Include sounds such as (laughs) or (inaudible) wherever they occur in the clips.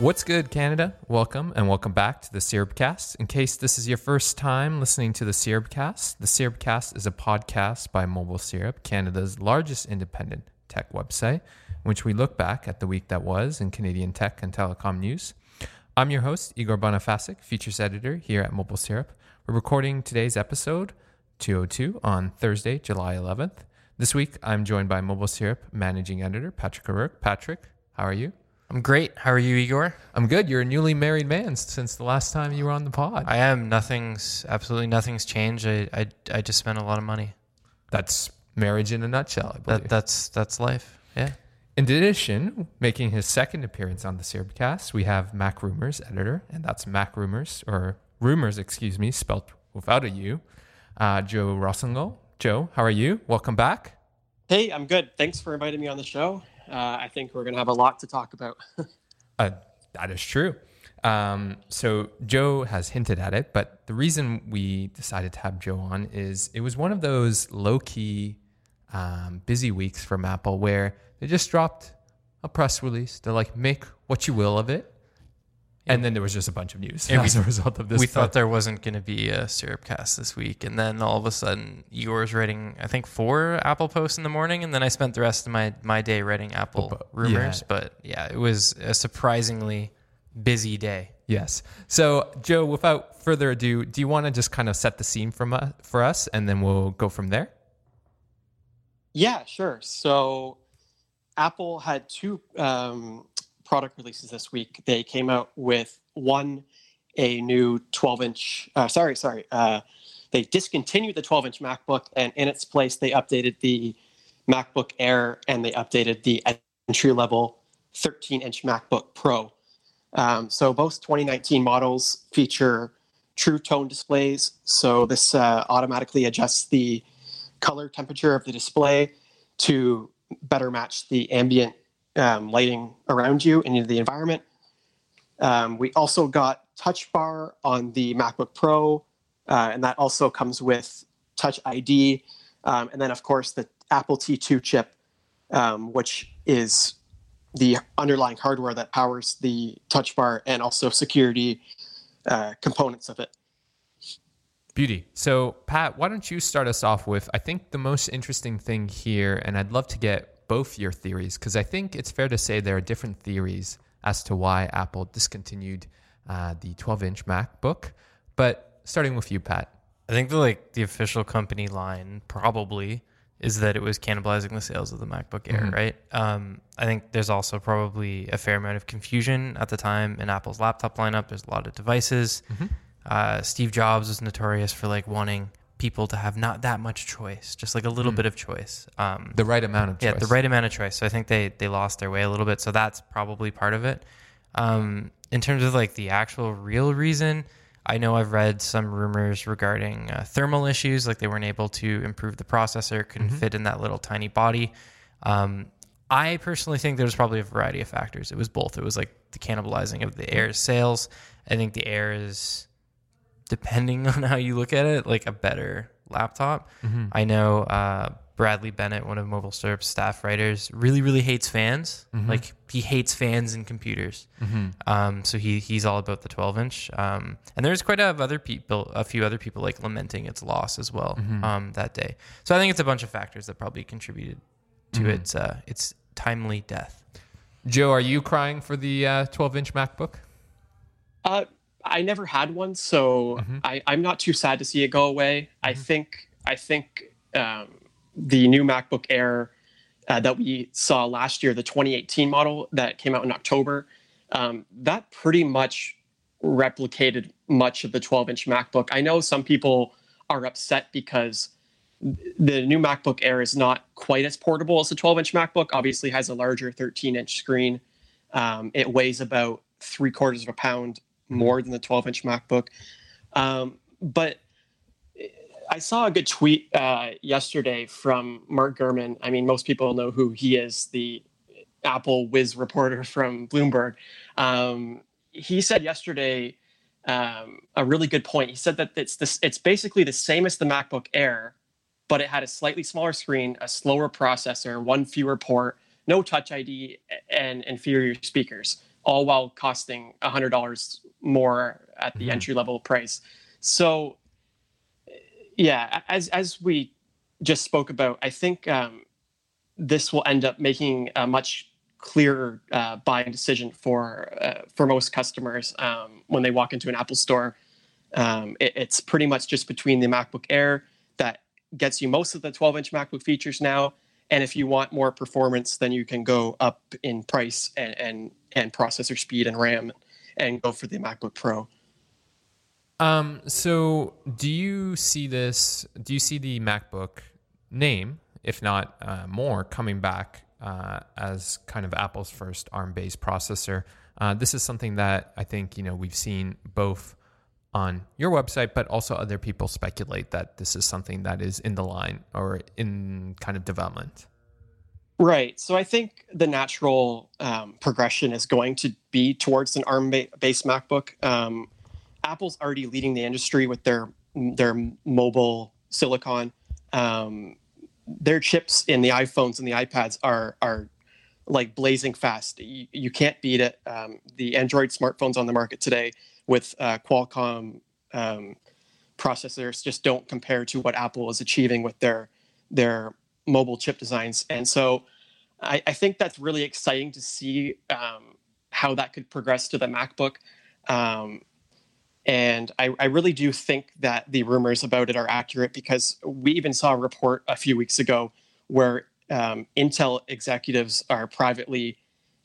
What's good, Canada? Welcome and welcome back to the Syrupcast. In case this is your first time listening to the Syrupcast, the Syrupcast is a podcast by Mobile Syrup, Canada's largest independent tech website, in which we look back at the week that was in Canadian tech and telecom news. I'm your host, Igor Bonifacic, features editor here at Mobile Syrup. We're recording today's episode 202 on Thursday, July 11th. This week, I'm joined by Mobile Syrup managing editor Patrick O'Rourke. Patrick, how are you? I'm great. How are you, Igor? I'm good. You're a newly married man since the last time you were on the pod. I am. Nothing's absolutely nothing's changed. I I, I just spent a lot of money. That's marriage in a nutshell. I believe. That that's that's life. Yeah. In addition, making his second appearance on the Syrupcast, we have Mac Rumors editor, and that's Mac Rumors or Rumors, excuse me, spelled without a U. Uh, Joe Rossignol. Joe, how are you? Welcome back. Hey, I'm good. Thanks for inviting me on the show. Uh, I think we're going to have a lot to talk about. (laughs) uh, that is true. Um, so Joe has hinted at it, but the reason we decided to have Joe on is it was one of those low key, um, busy weeks from Apple where they just dropped a press release. They're like, make what you will of it. And then there was just a bunch of news Yeah, (laughs) as we- a result of this. we but- thought there wasn't going to be a syrup cast this week, and then all of a sudden, Igor's writing I think four Apple posts in the morning, and then I spent the rest of my my day writing Apple po- rumors. yeah. But yeah, it was a surprisingly busy day. Yes. So, Joe, without further ado, do you want to just kind of set the scene from uh, for us, and then we'll go from there? yeah, sure. So, Apple had two um, product releases this week. They came out with one, a new 12 inch, uh, sorry, sorry. Uh, they discontinued the 12 inch MacBook, and in its place, they updated the MacBook Air and they updated the entry level 13 inch MacBook Pro. Um, so both 2019 models feature true tone displays. So this uh, automatically adjusts the color temperature of the display to better match the ambient um, lighting around you and in the environment. Um, we also got Touch Bar on the MacBook Pro, uh, and that also comes with Touch ID. Um, and then, of course, the Apple T2 chip, um, which is the underlying hardware that powers the Touch Bar and also security uh, components of it. Beauty. So, Pat, why don't you start us off with I think the most interesting thing here, and I'd love to get both your theories because I think it's fair to say there are different theories as to why Apple discontinued uh, the 12 inch MacBook. But starting with you, Pat. I think the like the official company line probably is that it was cannibalizing the sales of the MacBook Air, right? Um, I think there's also probably a fair amount of confusion at the time in Apple's laptop lineup. There's a lot of devices. Uh, Steve Jobs was notorious for like wanting people to have not that much choice, just like a little bit of choice. Um, The right amount of choice. yeah, the right amount of choice. So I think they they lost their way a little bit. So that's probably part of it. Um, in terms of like the actual real reason, I know I've read some rumors regarding uh, thermal issues, like they weren't able to improve the processor, couldn't fit in that little tiny body. Um, I personally think there's probably a variety of factors. It was both. It was like the cannibalizing of the Air's sales. I think the Air is, depending (laughs) on how you look at it, like a better laptop. I know uh, Bradley Bennett, one of Mobile Syrup's staff writers, really, really hates fans. Like he hates fans and computers. Um, so he he's all about the 12 inch. Um, and there's quite a other people, a few other people like lamenting its loss as well um, that day. So I think it's a bunch of factors that probably contributed to its uh, its timely death. Joe, are you crying for the uh, 12 inch MacBook? Uh, I never had one, so I, I'm not too sad to see it go away. I think I think um, the new MacBook Air uh, that we saw last year, the 2018 model that came out in October, um, that pretty much replicated much of the 12 inch MacBook. I know some people are upset because the new MacBook Air is not quite as portable as the 12 inch MacBook. Obviously, has a larger 13 inch screen. Um, it weighs about three quarters of a pound more than the 12 inch MacBook. Um, but I saw a good tweet uh, yesterday from Mark Gurman. I mean, most people know who he is, the Apple whiz reporter from Bloomberg. Um, he said yesterday um, a really good point. He said that it's this, it's basically the same as the MacBook Air, but it had a slightly smaller screen, a slower processor, one fewer port, no Touch ID, and inferior speakers, all while costing hundred dollars more at the mm-hmm. entry level price. So, yeah, as as we just spoke about, I think um, this will end up making a much clearer uh, buying decision for uh, for most customers um, when they walk into an Apple store. Um, it, it's pretty much just between the MacBook Air that gets you most of the 12-inch MacBook features now, and if you want more performance, then you can go up in price and and and processor speed and RAM, and go for the MacBook Pro. Um. So, do you see this? Do you see the MacBook name, if not uh, more, coming back uh, as kind of Apple's first ARM-based processor. Uh, this is something that I think you know we've seen both on your website, but also other people speculate that this is something that is in the line or in kind of development. Right. So I think the natural um, progression is going to be towards an ARM-based MacBook. Um, Apple's already leading the industry with their their mobile silicon. Um, their chips in the iPhones and the iPads are are like blazing fast. You, you can't beat it. Um, the Android smartphones on the market today with uh, Qualcomm um, processors just don't compare to what Apple is achieving with their their mobile chip designs. And so, I, I think that's really exciting to see um, how that could progress to the MacBook. Um, and I, I, really do think that the rumors about it are accurate because we even saw a report a few weeks ago where um, Intel executives are privately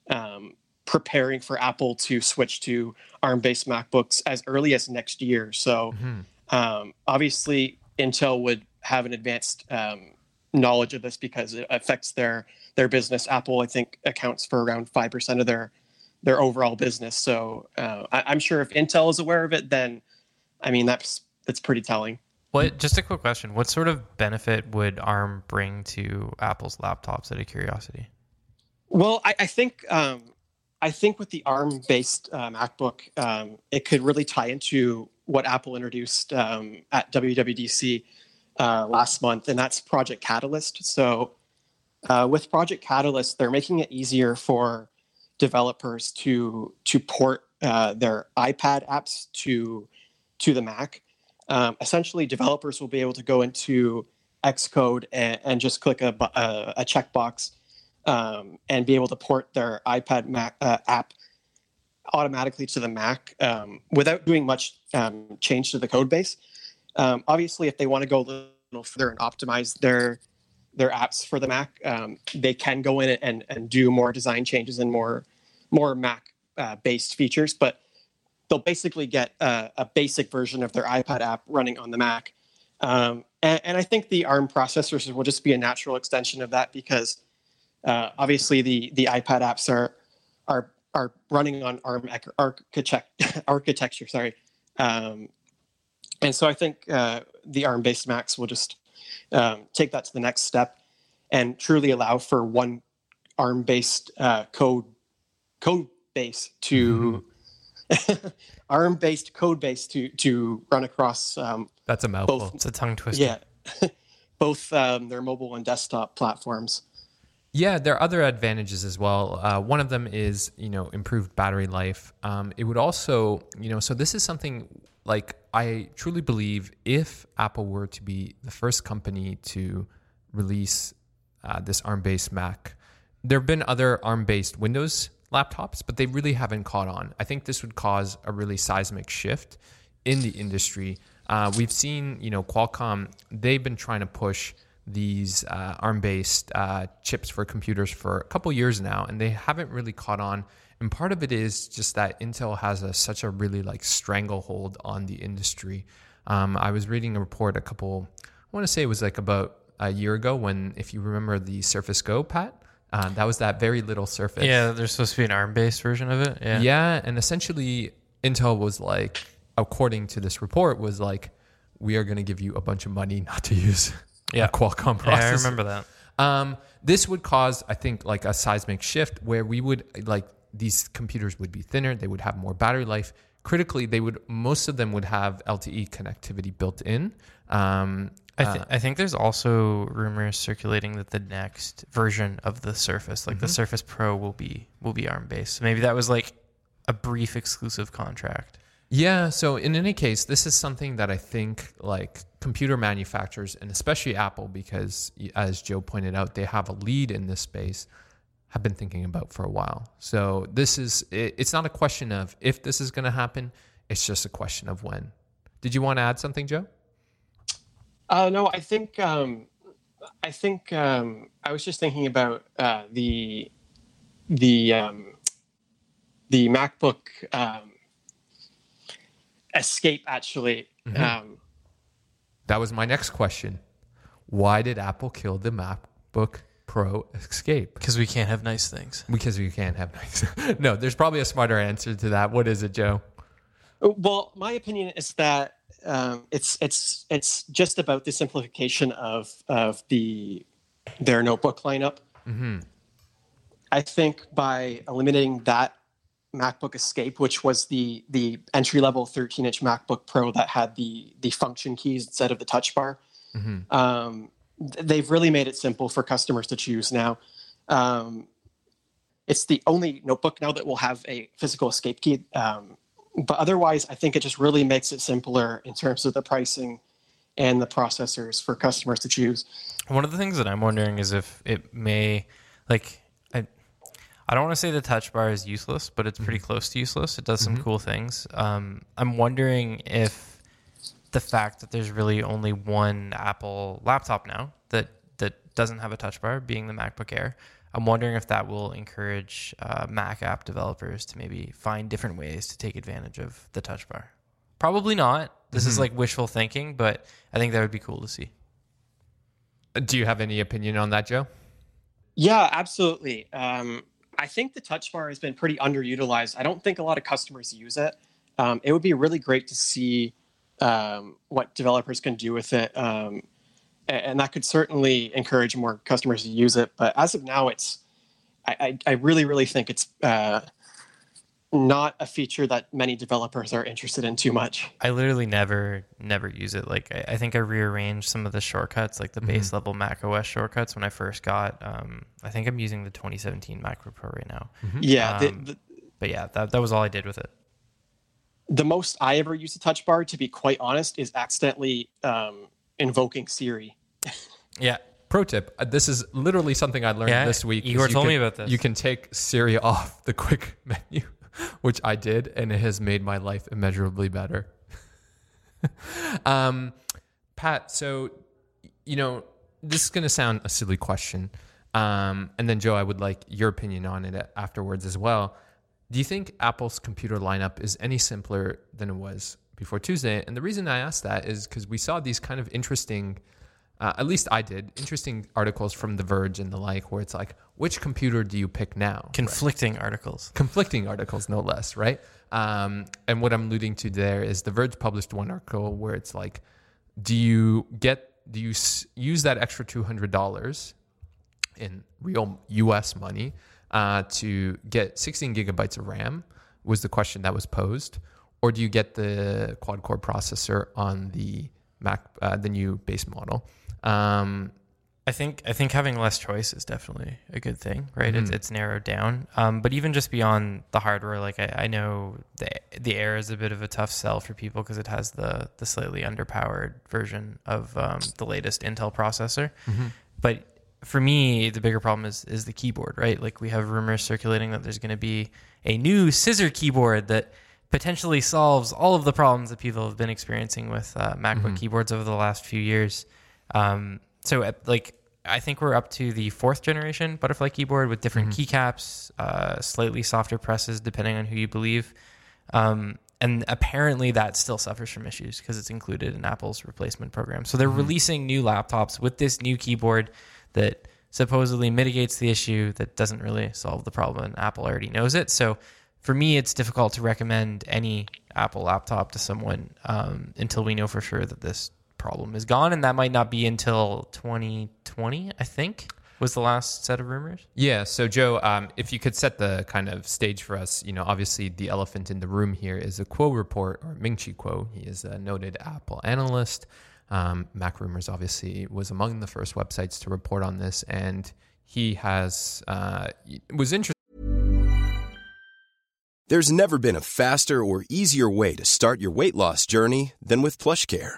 um, preparing for Apple to switch to ARM based MacBooks as early as next year. So mm-hmm. um, obviously, Intel would have an advanced um, knowledge of this because it affects their their business. Apple, I think, accounts for around five percent of their their overall business. So uh, I, am sure if Intel is aware of it, then I mean that's that's pretty telling. What? Just a quick question: What sort of benefit would ARM bring to Apple's laptops? Out of curiosity. Well, I, I think um, I think with the ARM-based uh, MacBook, um, it could really tie into what Apple introduced um, at WWDC uh, last month, and that's Project Catalyst. So, uh, with Project Catalyst, they're making it easier for developers to to port uh, their iPad apps to to the Mac. Um, essentially, developers will be able to go into Xcode and, and just click a, a, a checkbox um, and be able to port their iPad Mac uh, app automatically to the Mac um, without doing much um, change to the code base. Um, obviously, if they want to go a little further and optimize their their apps for the Mac, um, they can go in and, and do more design changes and more more Mac uh, based features. But they'll basically get a, a, basic version of their iPad app running on the Mac. Um, and, and, I think the ARM processors will just be a natural extension of that because uh, obviously the the iPad apps are are are running on ARM architecture. (laughs) architecture sorry. Um, and so I think uh, the ARM based Macs will just um, take that to the next step and truly allow for one ARM based uh, code code base to mm-hmm. (laughs) ARM based code base to to run across. Um, That's a mouthful. Both, it's a tongue twister. Yeah, (laughs) both um, their mobile and desktop platforms. Yeah, there are other advantages as well. Uh, one of them is, you know, improved battery life. Um, it would also, you know, so this is something like I truly believe if Apple were to be the first company to release uh, this ARM based Mac, there have been other ARM based Windows laptops, but they really haven't caught on. I think this would cause a really seismic shift in the industry. Uh, we've seen, you know, Qualcomm, they've been trying to push these uh, ARM based uh, chips for computers for a couple years now, and they haven't really caught on. And part of it is just that Intel has a, such a really like stranglehold on the industry. Um, I was reading a report a couple, I want to say it was like about a year ago when, if you remember the Surface Go, Pat, uh, that was that very little Surface. Yeah, there's supposed to be an ARM-based version of it. Yeah. Yeah, and essentially Intel was like, according to this report, was like, we are going to give you a bunch of money not to use Yeah. Qualcomm processor. Yeah, I remember that. Um, this would cause, I think, like a seismic shift where we would like these computers would be thinner, they would have more battery life. Critically, they would most of them would have LTE connectivity built in. Um, I, th- I think there's also rumors circulating that the next version of the Surface, like the Surface Pro, will be will be ARM based. Maybe that was like a brief exclusive contract. Yeah. So in any case, this is something that I think like computer manufacturers and especially Apple, because as Joe pointed out, they have a lead in this space, have been thinking about for a while. So this is it, it's not a question of if this is going to happen. It's just a question of when. Did you want to add something, Joe? Uh, no, I think um, I think um, I was just thinking about uh, the the um, the MacBook um, Escape. Actually, um, That was my next question. Why did Apple kill the MacBook Pro Escape? Because we can't have nice things. Because we can't have nice. (laughs) no, there's probably a smarter answer to that. What is it, Joe? well, my opinion is that um, it's it's it's just about the simplification of of the their notebook lineup. I think by eliminating that MacBook Escape, which was the the entry level 13 inch MacBook Pro that had the the function keys instead of the touch bar, um, they've really made it simple for customers to choose now. Um, it's the only notebook now that will have a physical escape key. Um, but otherwise, I think it just really makes it simpler in terms of the pricing and the processors for customers to choose. One of the things that I'm wondering is if it may, like, I, I don't want to say the touch bar is useless, but it's pretty close to useless. It does some cool things. Um, I'm wondering if the fact that there's really only one Apple laptop now that that doesn't have a touch bar, being the MacBook Air, I'm wondering if that will encourage uh, Mac app developers to maybe find different ways to take advantage of the touch bar. Probably not. This is like wishful thinking, but I think that would be cool to see. Do you have any opinion on that, Joe? Yeah, absolutely. Um, I think the touch bar has been pretty underutilized. I don't think a lot of customers use it. Um, it would be really great to see um, what developers can do with it, um, and that could certainly encourage more customers to use it. But as of now, it's I, I, really, really think it's uh, not a feature that many developers are interested in too much. I literally never never use it. Like I, I think I rearranged some of the shortcuts, like the base level Mac OS shortcuts when I first got. Um, I think I'm using the 2017 MacBook Pro right now. Yeah, Um, the, But yeah, that that was all I did with it. the most I ever use a touch bar, to be quite honest, is accidentally um, invoking Siri. (laughs) Yeah, Pro tip: uh, This is literally something I learned Yeah, this week. is Igor you told can- me about this. You can take Siri (laughs) off the quick (laughs) menu, (laughs) which I did, and it has made my life immeasurably better. (laughs) um, Pat, so you know this is going to sound a silly question, um, and then Joe, I would like your opinion on it afterwards as well. Do you think Apple's computer lineup is any simpler than it was before Tuesday? And the reason I ask that is because we saw these kind of interesting, uh, at least I did, interesting articles from The Verge and the like, where it's like, which computer do you pick now? conflicting articles. conflicting articles, no less, right? Um, and what I'm alluding to there is The Verge published one article where it's like, do you get, do you s- use that extra $200 in real US money uh, to get 16 gigabytes of RAM? Was the question that was posed. Or do you get the quad core processor on the Mac, uh, the new base model? Um, I think I think having less choice is definitely a good thing, right? It's, it's narrowed down. Um, but even just beyond the hardware, like I, I know the the Air is a bit of a tough sell for people because it has the the slightly underpowered version of um, the latest Intel processor. But for me, the bigger problem is is the keyboard, right? Like we have rumors circulating that there's going to be a new scissor keyboard that potentially solves all of the problems that people have been experiencing with uh, MacBook keyboards over the last few years. Um, so, uh, like, I think we're up to the fourth generation butterfly keyboard with different keycaps, uh, slightly softer presses, depending on who you believe. Um, and apparently that still suffers from issues because it's included in Apple's replacement program. So they're releasing new laptops with this new keyboard that supposedly mitigates the issue that doesn't really solve the problem and Apple already knows it. So for me, it's difficult to recommend any Apple laptop to someone um, until we know for sure that this problem is gone, and that might not be until 2020. I think was the last set of rumors. Yeah. So, Joe, um, if you could set the kind of stage for us, you know, obviously the elephant in the room here is a Kuo report or Ming Chi Kuo. He is a noted Apple analyst. Um, Mac Rumors obviously was among the first websites to report on this, and he has uh, was interested. There's never been a faster or easier way to start your weight loss journey than with PlushCare.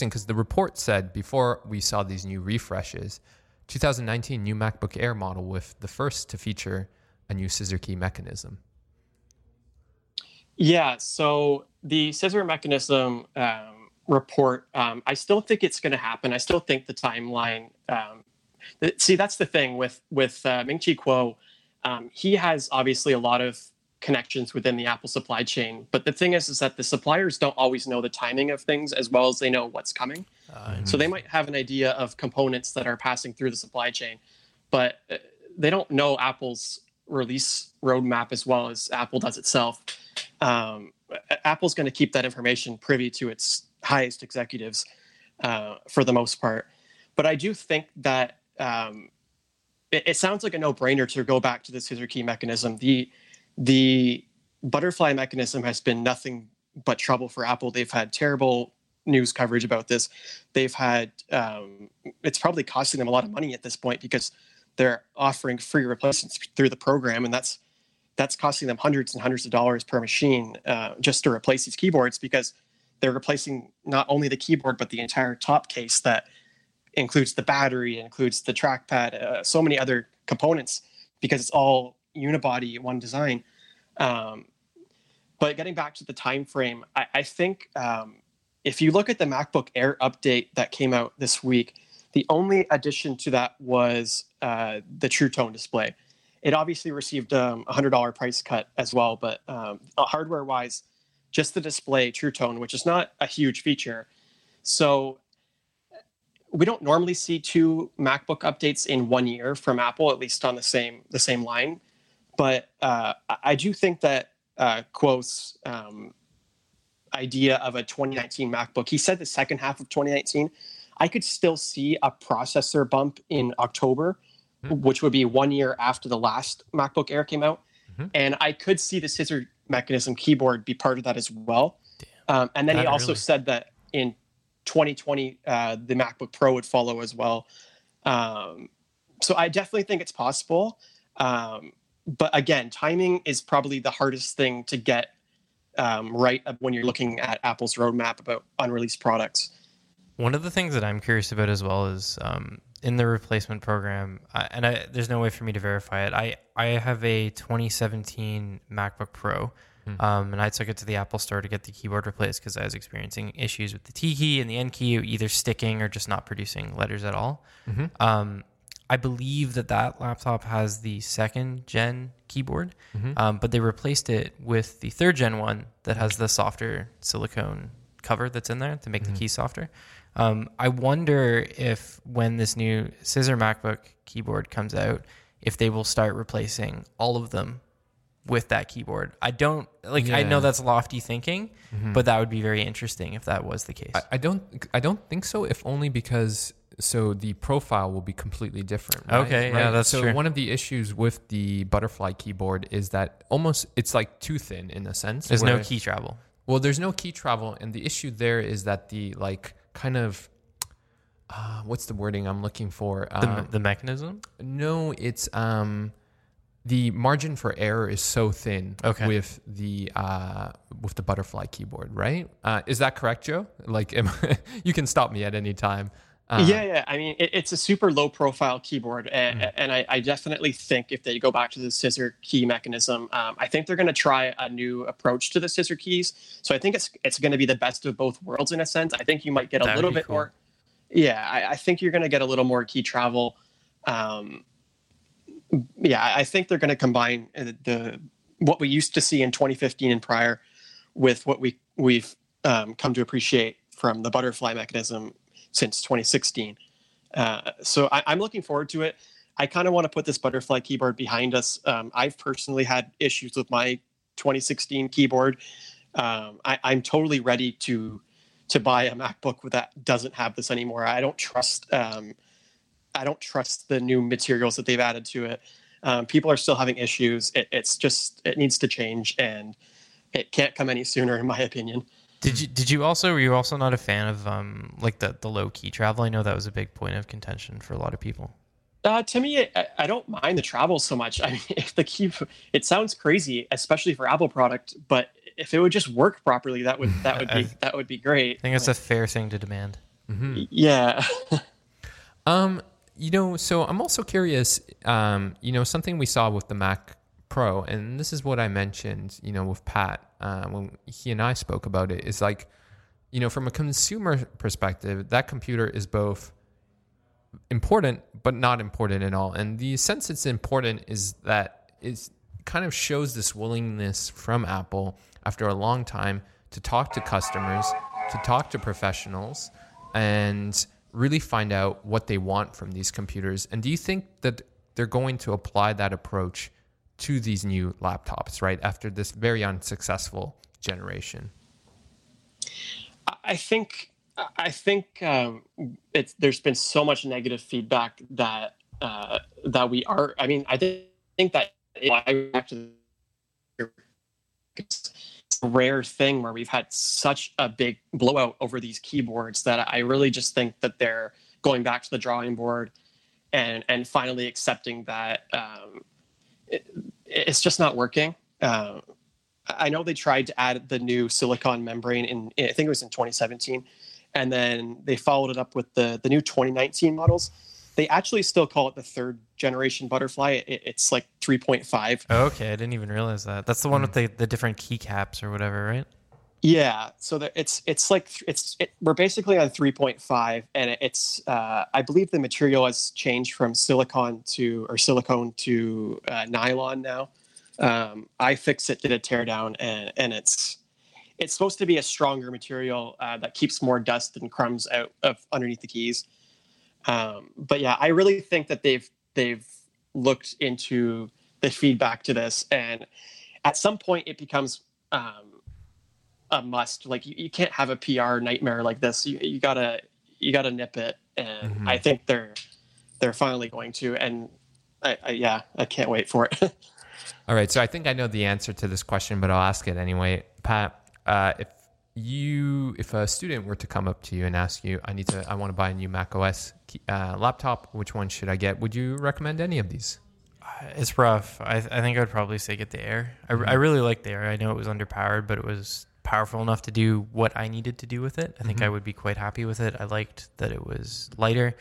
Because the report said before we saw these new refreshes, 2019 new MacBook Air model with the first to feature a new scissor key mechanism. Yeah, so the scissor mechanism um, report, um, I still think it's going to happen. I still think the timeline. Um, th- see, that's the thing with with uh, Ming Chi Kuo. Um, he has obviously a lot of connections within the Apple supply chain, but the thing is, is that the suppliers don't always know the timing of things as well as they know what's coming. So they might have an idea of components that are passing through the supply chain, but uh, they don't know Apple's release roadmap as well as Apple does itself. Um, Apple's going to keep that information privy to its highest executives uh, for the most part. But I do think that um, it, it sounds like a no-brainer to go back to the scissor key mechanism. The the butterfly mechanism has been nothing but trouble for Apple. They've had terrible news coverage about this. They've had um, it's probably costing them a lot of money at this point because they're offering free replacements through the program, and that's that's costing them hundreds and hundreds of dollars per machine uh, just to replace these keyboards because they're replacing not only the keyboard but the entire top case that includes the battery, includes the trackpad, uh, so many other components because it's all unibody one design. Um, but getting back to the time frame, I, I think um, if you look at the MacBook Air update that came out this week, the only addition to that was uh, the True Tone display. It obviously received um, a hundred dollar price cut as well, but um, hardware wise, just the display True Tone, which is not a huge feature. So we don't normally see two MacBook updates in one year from Apple, at least on the same the same line. But uh, I- do think that uh, Kuo's um, idea of a 2019 MacBook, he said the second half of 2019. I could still see a processor bump in October, which would be one year after the last MacBook Air came out, Mhm. and I could see the scissor mechanism keyboard be part of that as well. Um, and then he That also really- said that in 2020 uh, the MacBook Pro would follow as well. Um, so I definitely think it's possible. Um, but again, timing is probably the hardest thing to get um, right when you're looking at Apple's roadmap about unreleased products. One of the things that I'm curious about as well is um, in the replacement program, I, and I, there's no way for me to verify it. I, I have a 2017 MacBook Pro, um, and I took it to the Apple Store to get the keyboard replaced because I was experiencing issues with the T key and the N key either sticking or just not producing letters at all. Um, I believe that that laptop has the second gen keyboard, um, but they replaced it with the third gen one that has the softer silicone cover that's in there to make the keys softer. Um, I wonder if when this new Scissor MacBook keyboard comes out, if they will start replacing all of them with that keyboard. I don't like. I know that's lofty thinking, but that would be very interesting if that was the case. I, I don't I don't think so. If only because so the profile will be completely different. right? Okay, yeah, Right? that's so true. one of the issues with the butterfly keyboard is that almost it's like too thin in a sense. There's no key travel. Well, there's no key travel, and the issue there is that the like kind of uh, what's the wording I'm looking for? The, Um, the mechanism. no, it's um the margin for error is so thin Okay. with the uh, with the butterfly keyboard, right? Uh, is that correct, Joe? Like, am, (laughs) you can stop me at any time. Uh, yeah, yeah. I mean, it, it's a super low profile keyboard, and, Mm. and I, I definitely think if they go back to the scissor key mechanism, um, I think they're going to try a new approach to the scissor keys. So I think it's it's going to be the best of both worlds in a sense. I think you might get a little bit cool. more. Yeah, I, I think you're going to get a little more key travel. Um, yeah, I think they're going to combine uh, the what we used to see in 2015 and prior with what we we've um, come to appreciate from the butterfly mechanism since 2016. Uh, so I, I'm looking forward to it. I kind of want to put this butterfly keyboard behind us. Um, I've personally had issues with my 2016 keyboard. Um, I, I'm totally ready to to buy a MacBook that doesn't have this anymore. I don't trust um, I don't trust the new materials that they've added to it. Um, people are still having issues. It, it's just it needs to change, and it can't come any sooner, in my opinion. Did you did you also were you also not a fan of um like the the low key travel? I know that was a big point of contention for a lot of people. Uh, to me, I, I don't mind the travel so much. (laughs) I mean, if the key, it sounds crazy, especially for Apple product, but if it would just work properly, that would that would (laughs) be that would be great. I think it's a fair thing to demand. yeah. (laughs) Um, you know, so I'm also curious. Um, you know, something we saw with the Mac Pro, and this is what I mentioned. You know, with Pat uh, when he and I spoke about it, is like, you know, from a consumer perspective, that computer is both important but not important at all. And the sense it's important is that it kind of shows this willingness from Apple after a long time to talk to customers, to talk to professionals, and really find out what they want from these computers. And do you think that they're going to apply that approach to these new laptops, right? After this very unsuccessful generation? I think I think um, there's been so much negative feedback that uh, that we are. I mean, I think, that it's a rare thing where we've had such a big blowout over these keyboards that I really just think that they're going back to the drawing board and and finally accepting that um, it, it's just not working. Um, I know they tried to add the new silicon membrane in I think it was in 2017, and then they followed it up with the the new 2019 models. They actually still call it the third generation butterfly. It, it's like 3.5. Okay, I didn't even realize that. That's the one with the, the different keycaps or whatever, right? Yeah, so that it's it's like it's it, we're basically on 3.5, and it's uh, I believe the material has changed from silicon to or silicone to uh, nylon now. Um, iFixit did a teardown, and and it's it's supposed to be a stronger material uh, that keeps more dust and crumbs out of underneath the keys. Um, but yeah, I really think that they've they've looked into the feedback to this, and at some point it becomes um, a must. Like you, you can't have a PR nightmare like this. You, you gotta you gotta nip it, and Mhm. I think they're they're finally going to. And I, I yeah, I can't wait for it. (laughs) All right, so I think I know the answer to this question, but I'll ask it anyway. Pat, uh, if you, if a student were to come up to you and ask you, "I need to, I want to buy a new Mac OS uh, laptop. Which one should I get?" Would you recommend any of these? It's rough. I, I think I would probably say get the Air. I, I really like the Air. I know it was underpowered, but it was powerful enough to do what I needed to do with it. I think I would be quite happy with it. I liked that it was lighter.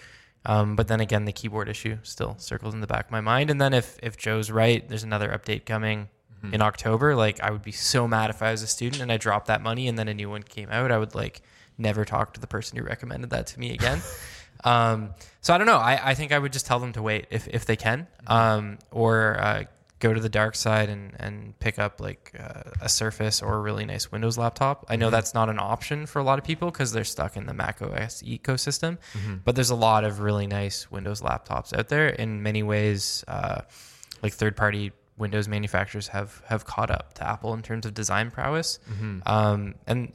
Um, but then again, the keyboard issue still circles in the back of my mind. And then if, if Joe's right, there's another update coming in October. Like I would be so mad if I was a student and I dropped that money and then a new one came out. I would like never talk to the person who recommended that to me again. (laughs) um, so I don't know. I, I think I would just tell them to wait if, if they can, um, or uh, go to the dark side and, and pick up like uh, a Surface or a really nice Windows laptop. I know that's not an option for a lot of people because they're stuck in the Mac OS ecosystem, but there's a lot of really nice Windows laptops out there. In many ways, uh, like third party Windows manufacturers have have caught up to Apple in terms of design prowess. Um, and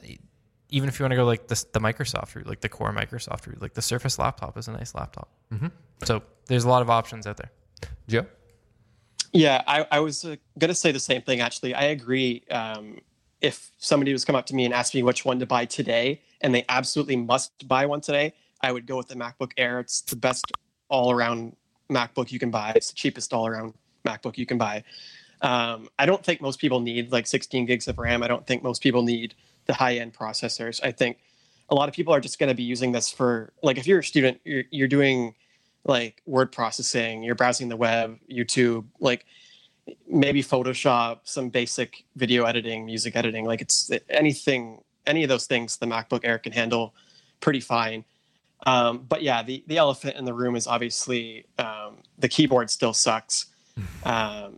even if you want to go like the, the Microsoft route, like the core Microsoft route, like the Surface laptop is a nice laptop. So there's a lot of options out there. Joe? Yeah, I, I was uh, going to say the same thing, actually. I agree. Um, if somebody was come up to me and asked me which one to buy today, and they absolutely must buy one today, I would go with the MacBook Air. It's the best all around MacBook you can buy, it's the cheapest all around MacBook you can buy. Um, I don't think most people need like 16 gigs of RAM. I don't think most people need the high end processors. I think a lot of people are just going to be using this for like if you're a student, you're, you're doing like word processing, you're browsing the web, YouTube, like maybe Photoshop, some basic video editing, music editing. Like it's anything, any of those things the MacBook Air can handle pretty fine. Um, but yeah, the, the elephant in the room is obviously um, the keyboard still sucks. (laughs) Um,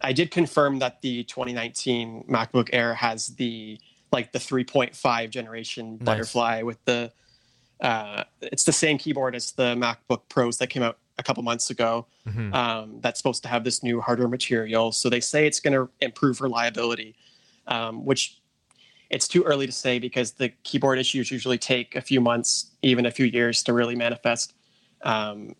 I did confirm that the 2019 MacBook Air has the like the 3.5 generation Nice. butterfly with the uh, it's the same keyboard as the MacBook Pros that came out a couple months ago. Mhm. Um, that's supposed to have this new hardware material, so they say it's going to improve reliability, um, which it's too early to say because the keyboard issues usually take a few months, even a few years to really manifest. Um,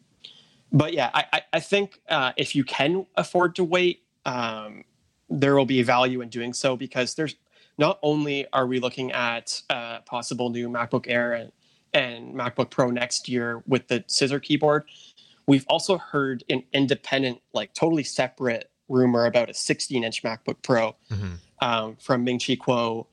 but yeah, I, I, I think uh, if you can afford to wait, um, there will be value in doing so because there's not only are we looking at uh, possible new MacBook Air and, and MacBook Pro next year with the scissor keyboard, we've also heard an independent, like totally separate rumor about a 16 inch MacBook Pro Mhm. um, from Ming Chi Kuo.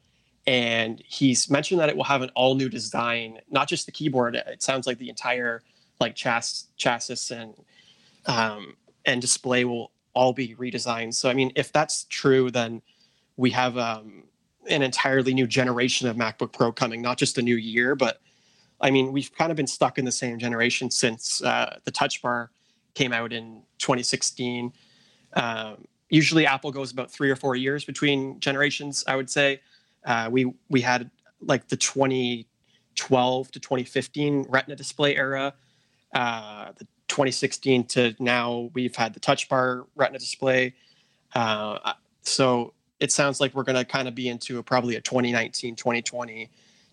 And he's mentioned that it will have an all new design, not just the keyboard. It sounds like the entire like chas- chassis and um, and display will all be redesigned. So I mean, if that's true, then we have um, an entirely new generation of MacBook Pro coming, not just a new year, but I mean, we've kind of been stuck in the same generation since uh, the Touch Bar came out in 2016. Um, usually, Apple goes about three or four years between generations. I would say uh, we we had like the 2012 to 2015 Retina display era. Uh, the 2016 to now, we've had the Touch Bar Retina display. Uh, so it sounds like we're going to kind of be into a, probably a 2019, 2020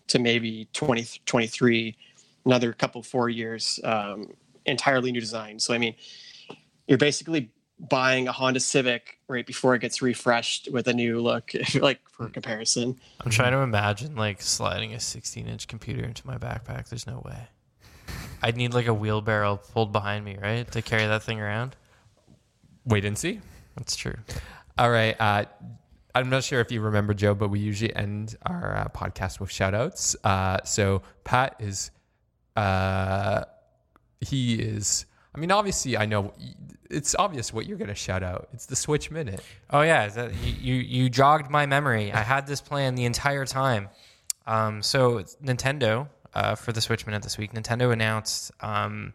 to maybe 2023, another couple four years, um, entirely new design. So I mean, you're basically buying a Honda Civic right before it gets refreshed with a new look, (laughs) like for comparison. I'm trying to imagine like sliding a 16 inch computer into my backpack. There's no way. (laughs) I'd need like a wheelbarrow pulled behind me, right, to carry that thing around. Wait and see. That's true. All right. Uh, I'm not sure if you remember, Joe, but we usually end our uh, podcast with shout outs. Uh, so Pat is, uh, he is, I mean, obviously, I know it's obvious what you're going to shout out. It's the Switch Minute. Oh yeah, that, you, you you jogged my memory. I had this plan the entire time. Um, so Nintendo uh, for the Switch Minute this week, Nintendo announced um,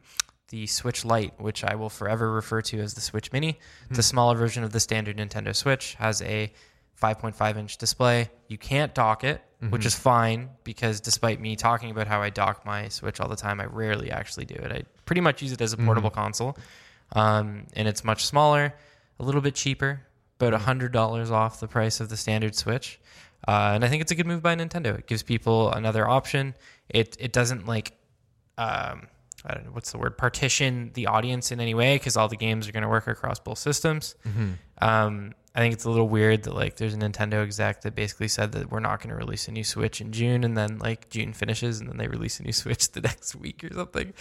the Switch Lite, which I will forever refer to as the Switch Mini. It's a smaller version of the standard Nintendo Switch. Has a 5.5 inch display. You can't dock it, which is fine because despite me talking about how I dock my Switch all the time, I rarely actually do it. I pretty much use it as a portable console. Um, and it's much smaller, a little bit cheaper, about a hundred dollars off the price of the standard Switch. Uh, and I think it's a good move by Nintendo. It gives people another option. It it doesn't like um, I don't know what's the word partition the audience in any way because all the games are going to work across both systems. Um, I think it's a little weird that like there's a Nintendo exec that basically said that we're not going to release a new Switch in June, and then like June finishes, and then they release a new (laughs) Switch the next week or something.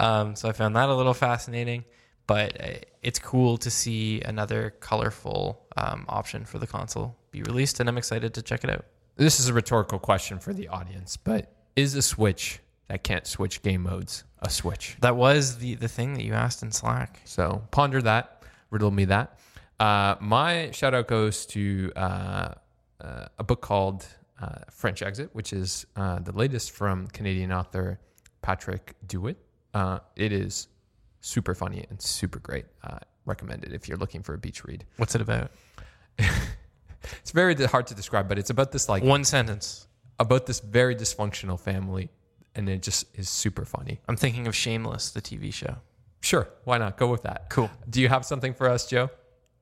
Um, so I found that a little fascinating, but uh, it's cool to see another colorful um, option for the console be released, and I'm excited to check it out. This is a rhetorical question for the audience, but is a Switch that can't switch game modes a Switch? That was the the thing that you asked in Slack. So ponder that, riddle me that. Uh, my shout out goes to uh, uh, a book called uh, French Exit, which is uh, the latest from Canadian author Patrick Dewitt. Uh, it is super funny and super great. Uh, recommended if you're looking for a beach read. (laughs) What's it about? It's very hard to describe, but it's about this like One sentence. about this very dysfunctional family, and it just is super funny. I'm thinking of Shameless, the TV show. Sure, why not? Go with that. Cool. Do you have something for us, Joe?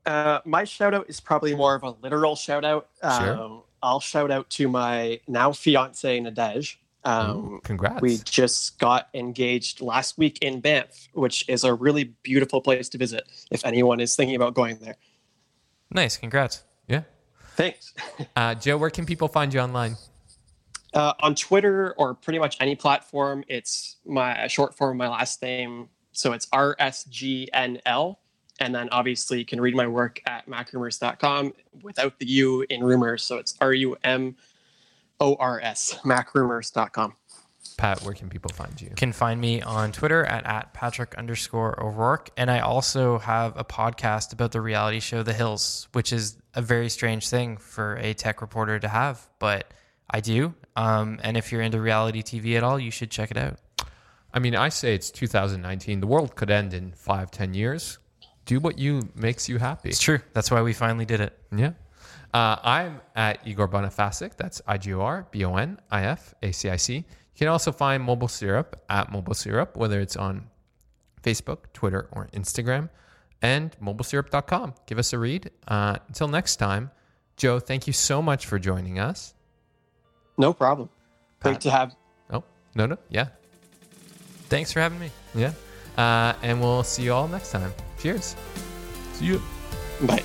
Uh, my shout out is probably more of a literal shout out. Sure. Um, I'll shout out to my now fiance Nadej. Um, Congrats. we just got engaged last week in Banff, which is a really beautiful place to visit if anyone is thinking about going there. Nice. Congrats. yeah. Thanks. (laughs) Uh, Joe, where can people find you online? Uh, on Twitter or pretty much any platform, it's my short form my last name. So it's RSGNL. And then obviously you can read my work at macrumors.com without the U in rumors. So it's R U M O R S, macrumors.com. Pat, where can people find you? can find me on Twitter at, at Patrick underscore O'Rourke. And I also have a podcast about the reality show The Hills, which is a very strange thing for a tech reporter to have, but I do. Um, and if you're into reality TV at all, you should check it out. I mean, I say it's 2019. The world could end in five, ten years. Do what you makes you happy. It's true. That's why we finally did it. Yeah. Uh, I'm at Igor Bonifacic. That's I G O R B O N I F A C I C. You can also find Mobile Syrup at Mobile Syrup, whether it's on Facebook, Twitter, or Instagram, and mobilesyrup.com. Give us a read. Uh, until next time, Joe, thank you so much for joining us. No problem. Great to have. Oh, no, no. Yeah. Thanks for having me. Yeah. Uh, and we'll see you all next time. Cheers. See you. Bye.